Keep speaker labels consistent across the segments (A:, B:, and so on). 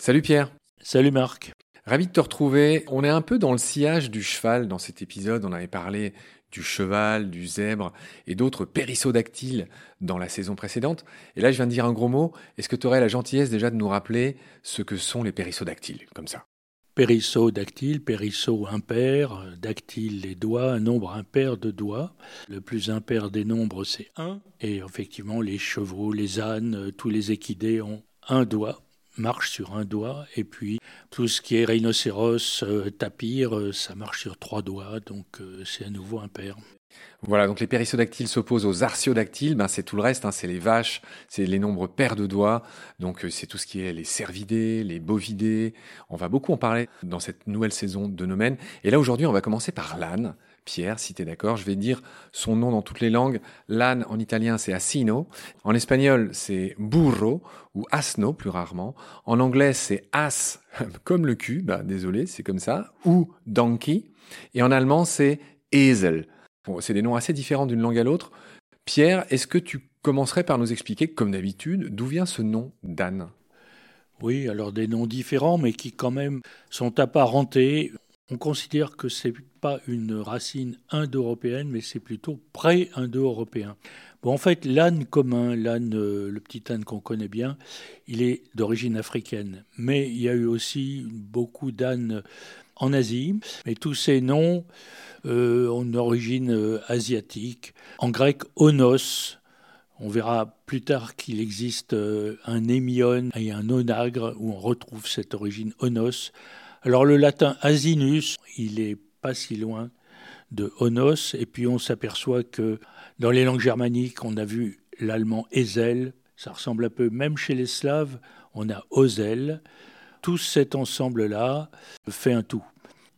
A: Salut Pierre.
B: Salut Marc.
A: Ravi de te retrouver. On est un peu dans le sillage du cheval dans cet épisode. On avait parlé du cheval, du zèbre et d'autres périssodactyles dans la saison précédente. Et là, je viens de dire un gros mot. Est-ce que tu aurais la gentillesse déjà de nous rappeler ce que sont les périssodactyles, comme ça?
B: Périssodactyle, périsseau impair, dactyle les doigts, un nombre impair de doigts. Le plus impair des nombres, c'est 1. Et effectivement, les chevaux, les ânes, tous les équidés ont un doigt marche sur un doigt, et puis tout ce qui est rhinocéros, euh, tapir, euh, ça marche sur trois doigts, donc euh, c'est à nouveau impair.
A: Voilà, donc les périssodactyles s'opposent aux artiodactyles, ben c'est tout le reste, hein, c'est les vaches, c'est les nombres pairs de doigts, donc c'est tout ce qui est les cervidés, les bovidés. On va beaucoup en parler dans cette nouvelle saison de Nomen. Et là aujourd'hui, on va commencer par l'âne. Pierre, si tu es d'accord, je vais dire son nom dans toutes les langues. L'âne en italien, c'est asino. En espagnol, c'est burro ou asno plus rarement. En anglais, c'est as comme le cul, bah, désolé, c'est comme ça, ou donkey. Et en allemand, c'est esel. c'est des noms assez différents d'une langue à l'autre. Pierre, est-ce que tu commencerais par nous expliquer, comme d'habitude, d'où vient ce nom d'âne?
B: Oui, alors des noms différents, mais qui quand même sont apparentés. On considère que c'est pas une racine indo-européenne, mais c'est plutôt pré-indo-européen. Bon, en fait, l'âne commun, l'âne, euh, le petit âne qu'on connaît bien, il est d'origine africaine. Mais il y a eu aussi beaucoup d'ânes en Asie. Mais tous ces noms euh, ont une origine euh, asiatique. En grec, onos. On verra plus tard qu'il existe un émion et un onagre où on retrouve cette origine onos. Alors le latin asinus, il est pas si loin de Onos, et puis on s'aperçoit que dans les langues germaniques, on a vu l'allemand Ezel, ça ressemble un peu, même chez les Slaves, on a Ozel. Tout cet ensemble-là fait un tout.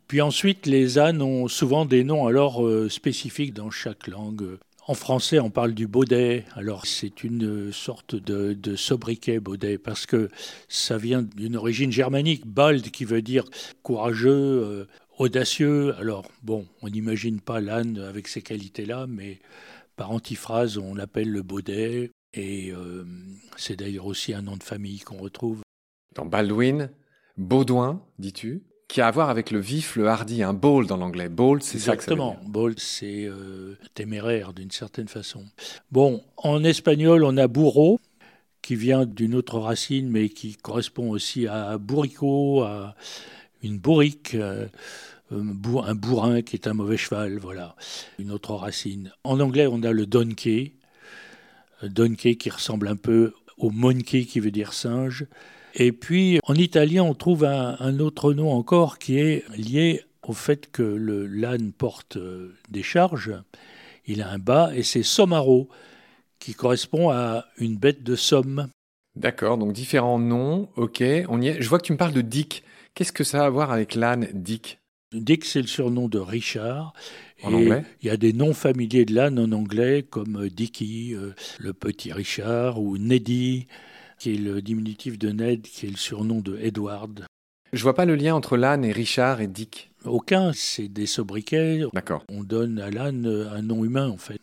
B: Puis ensuite, les ânes ont souvent des noms alors euh, spécifiques dans chaque langue. En français, on parle du baudet. Alors, c'est une sorte de, sobriquet, baudet, parce que ça vient d'une origine germanique, bald, qui veut dire courageux, euh, audacieux. Alors, bon, on n'imagine pas l'âne avec ces qualités-là, mais par antiphrase, on l'appelle le baudet. Et euh, c'est d'ailleurs aussi un nom de famille qu'on retrouve.
A: Dans Baldwin, Baudouin, dis-tu? Qui a à voir avec le vif, le hardi, un bold en anglais. Bold, c'est ça
B: dire. Bold, c'est euh, téméraire d'une certaine façon. Bon, en espagnol, on a burro, qui vient d'une autre racine, mais qui correspond aussi à burrico, à une bourrique. Euh, un bourrin qui est un mauvais cheval, voilà, une autre racine. En anglais, on a le donkey, donkey qui ressemble un peu au monkey qui veut dire singe. Et puis en italien, on trouve un, autre nom encore qui est lié au fait que le l'âne porte euh, des charges. Il a un bas et c'est somaro qui correspond à une bête de somme.
A: D'accord, donc différents noms, ok. On y est. Je vois que tu me parles de Dick. Qu'est-ce que ça a à voir avec l'âne Dick?
B: Dick, c'est le surnom de Richard.
A: En anglais?
B: Il y a des noms familiers de l'âne en anglais, comme Dickie, euh, le petit Richard, ou Neddy qui est le diminutif de Ned, qui est le surnom de Edward.
A: Je vois pas le lien entre l'âne et Richard et Dick.
B: Aucun, c'est des sobriquets.
A: D'accord.
B: On donne à l'âne un nom humain en fait.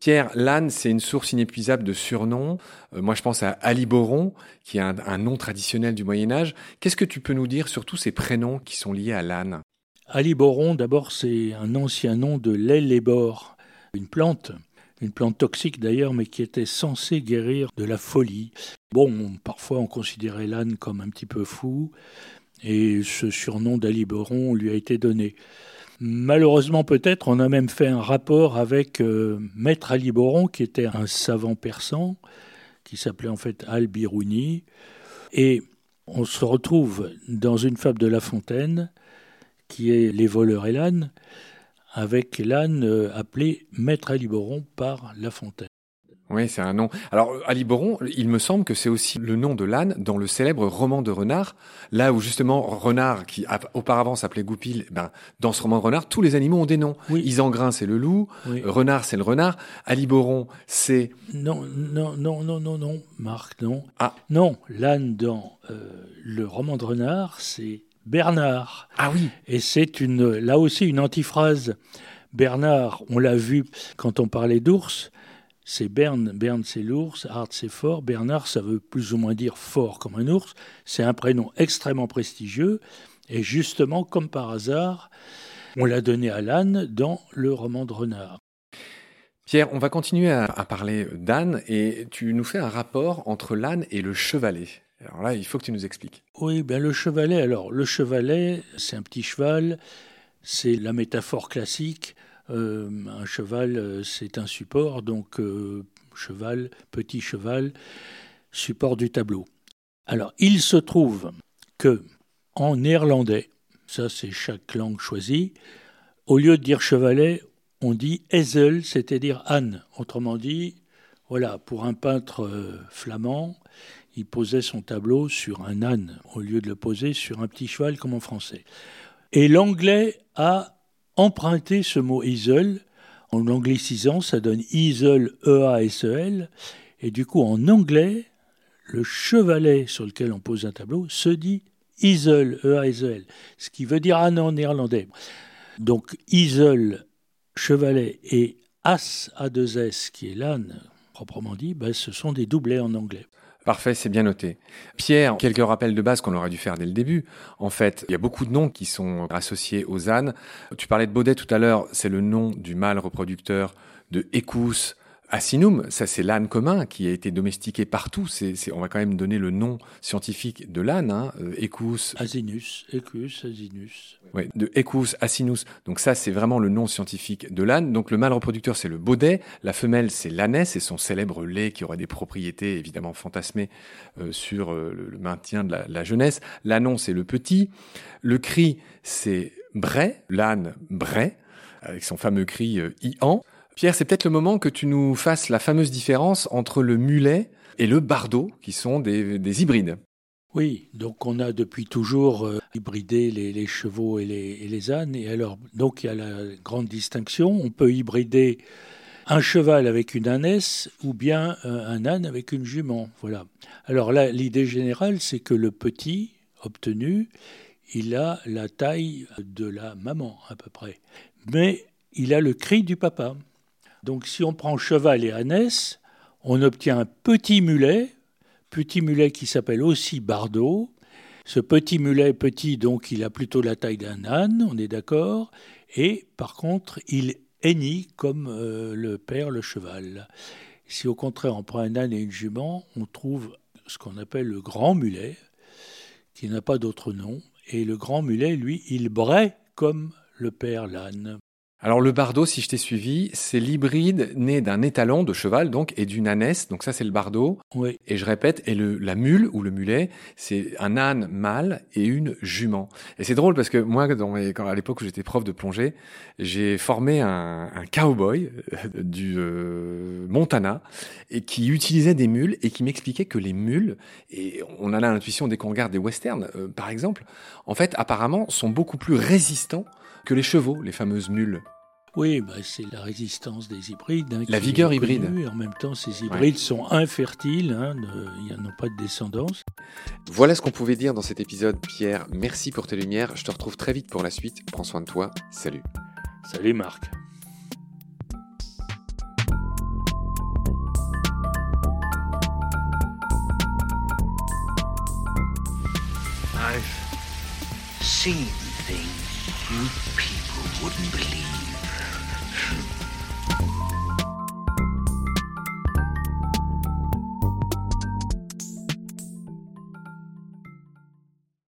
A: Pierre, l'âne, c'est une source inépuisable de surnoms. Euh, moi, je pense à Aliboron, qui est un, nom traditionnel du Moyen Âge. Qu'est-ce que tu peux nous dire sur tous ces prénoms qui sont liés à l'âne
B: Aliboron, d'abord, c'est un ancien nom de l'ellébore, une plante une plante toxique d'ailleurs, mais qui était censée guérir de la folie. Bon, parfois on considérait l'âne comme un petit peu fou, et ce surnom d'Aliberon lui a été donné. Malheureusement peut-être, on a même fait un rapport avec euh, Maître Aliboron, qui était un savant persan, qui s'appelait en fait Al-Birouni, et on se retrouve dans une fable de La Fontaine, qui est Les voleurs et l'âne, avec l'âne euh, appelé Maître Aliboron par La Fontaine.
A: Oui, c'est un nom. Alors, Aliboron, il me semble que c'est aussi le nom de l'âne dans le célèbre roman de Renard, là où justement Renard, qui auparavant s'appelait Goupil, ben, dans ce roman de Renard, tous les animaux ont des noms.
B: Oui.
A: Isengrin, c'est le loup, Renard, c'est le renard, Aliboron, c'est...
B: Non, non, non, non, non, non, Marc, non.
A: Ah.
B: Non, l'âne dans euh, le roman de Renard, c'est Bernard.
A: Ah oui.
B: Et c'est une, là aussi une antiphrase. Bernard, on l'a vu quand on parlait d'ours, c'est Bern, Bern c'est l'ours, Hart c'est fort, Bernard ça veut plus ou moins dire fort comme un ours, c'est un prénom extrêmement prestigieux, et justement, comme par hasard, on l'a donné à l'âne dans le roman de Renard.
A: Pierre, on va continuer à, parler d'âne, et tu nous fais un rapport entre l'âne et le chevalet. Alors là, il faut que tu nous expliques.
B: Oui, bien le chevalet, alors le chevalet, c'est un petit cheval, c'est la métaphore classique euh, un cheval, euh, c'est un support, donc euh, cheval, petit cheval, support du tableau. Alors, il se trouve que en néerlandais, ça c'est chaque langue choisie, au lieu de dire chevalet, on dit ezel, c'est-à-dire âne. Autrement dit, voilà, pour un peintre flamand, il posait son tableau sur un âne au lieu de le poser sur un petit cheval comme en français. Et l'anglais a emprunter ce mot isle. En anglicisant, ça donne isle, E-A-S-E-L. Et du coup, en anglais, le chevalet sur lequel on pose un tableau se dit isle, E-A-S-E-L. Ce qui veut dire âne en néerlandais. Donc, isle, chevalet et as, A2S, qui est l'âne, proprement dit, ben, ce sont des doublets en anglais.
A: Parfait, c'est bien noté. Pierre, quelques rappels de base qu'on aurait dû faire dès le début. En fait, il y a beaucoup de noms qui sont associés aux ânes. Tu parlais de Baudet tout à l'heure, c'est le nom du mâle reproducteur de Écous, Asinum, ça c'est l'âne commun qui a été domestiqué partout. C'est, on va quand même donner le nom scientifique de l'âne, hein, euh, Equus.
B: Asinus, Equus, Asinus.
A: Oui, de Equus asinus. Donc ça c'est vraiment le nom scientifique de l'âne. Donc le mâle reproducteur c'est le baudet, la femelle c'est l'ânesse et son célèbre lait qui aurait des propriétés évidemment fantasmées euh, sur euh, le, maintien de la, la jeunesse. L'anon c'est le petit. Le cri c'est bray, l'âne bray, avec son fameux cri ian. Pierre, c'est peut-être le moment que tu nous fasses la fameuse différence entre le mulet et le bardeau, qui sont des, hybrides.
B: Oui, donc on a depuis toujours euh, hybridé les, chevaux et les, ânes. Et alors, donc il y a la grande distinction. On peut hybrider un cheval avec une ânesse ou bien euh, un âne avec une jument. Voilà. Alors là, l'idée générale, c'est que le petit obtenu, il a la taille de la maman à peu près. Mais il a le cri du papa. Donc si on prend cheval et ânesse, on obtient un petit mulet, petit mulet qui s'appelle aussi bardeau. Ce petit mulet petit, donc il a plutôt la taille d'un âne, on est d'accord, et par contre il hennit comme euh, le père le cheval. Si au contraire on prend un âne et une jument, on trouve ce qu'on appelle le grand mulet, qui n'a pas d'autre nom, et le grand mulet, lui, il braie comme le père l'âne.
A: Alors le bardeau, si je t'ai suivi, c'est l'hybride né d'un étalon de cheval donc et d'une ânesse. Donc ça c'est le bardeau.
B: Oui.
A: Et je répète, et le, la mule ou le mulet, c'est un âne mâle et une jument. Et c'est drôle parce que moi, dans quand, à l'époque où j'étais prof de plongée, j'ai formé un, un cowboy euh, du euh, Montana et qui utilisait des mules et qui m'expliquait que les mules, et on a l'intuition dès qu'on regarde des westerns euh, par exemple, en fait apparemment sont beaucoup plus résistants que les chevaux, les fameuses mules.
B: Oui, bah, c'est la résistance des hybrides. Hein,
A: la vigueur hybride.
B: Et en même temps, ces hybrides sont infertiles, hein, ils n'ont pas de descendance.
A: Voilà ce qu'on pouvait dire dans cet épisode, Pierre. Merci pour tes lumières. Je te retrouve très vite pour la suite. Prends soin de toi. Salut.
B: Salut Marc. I've seen things you people wouldn't believe.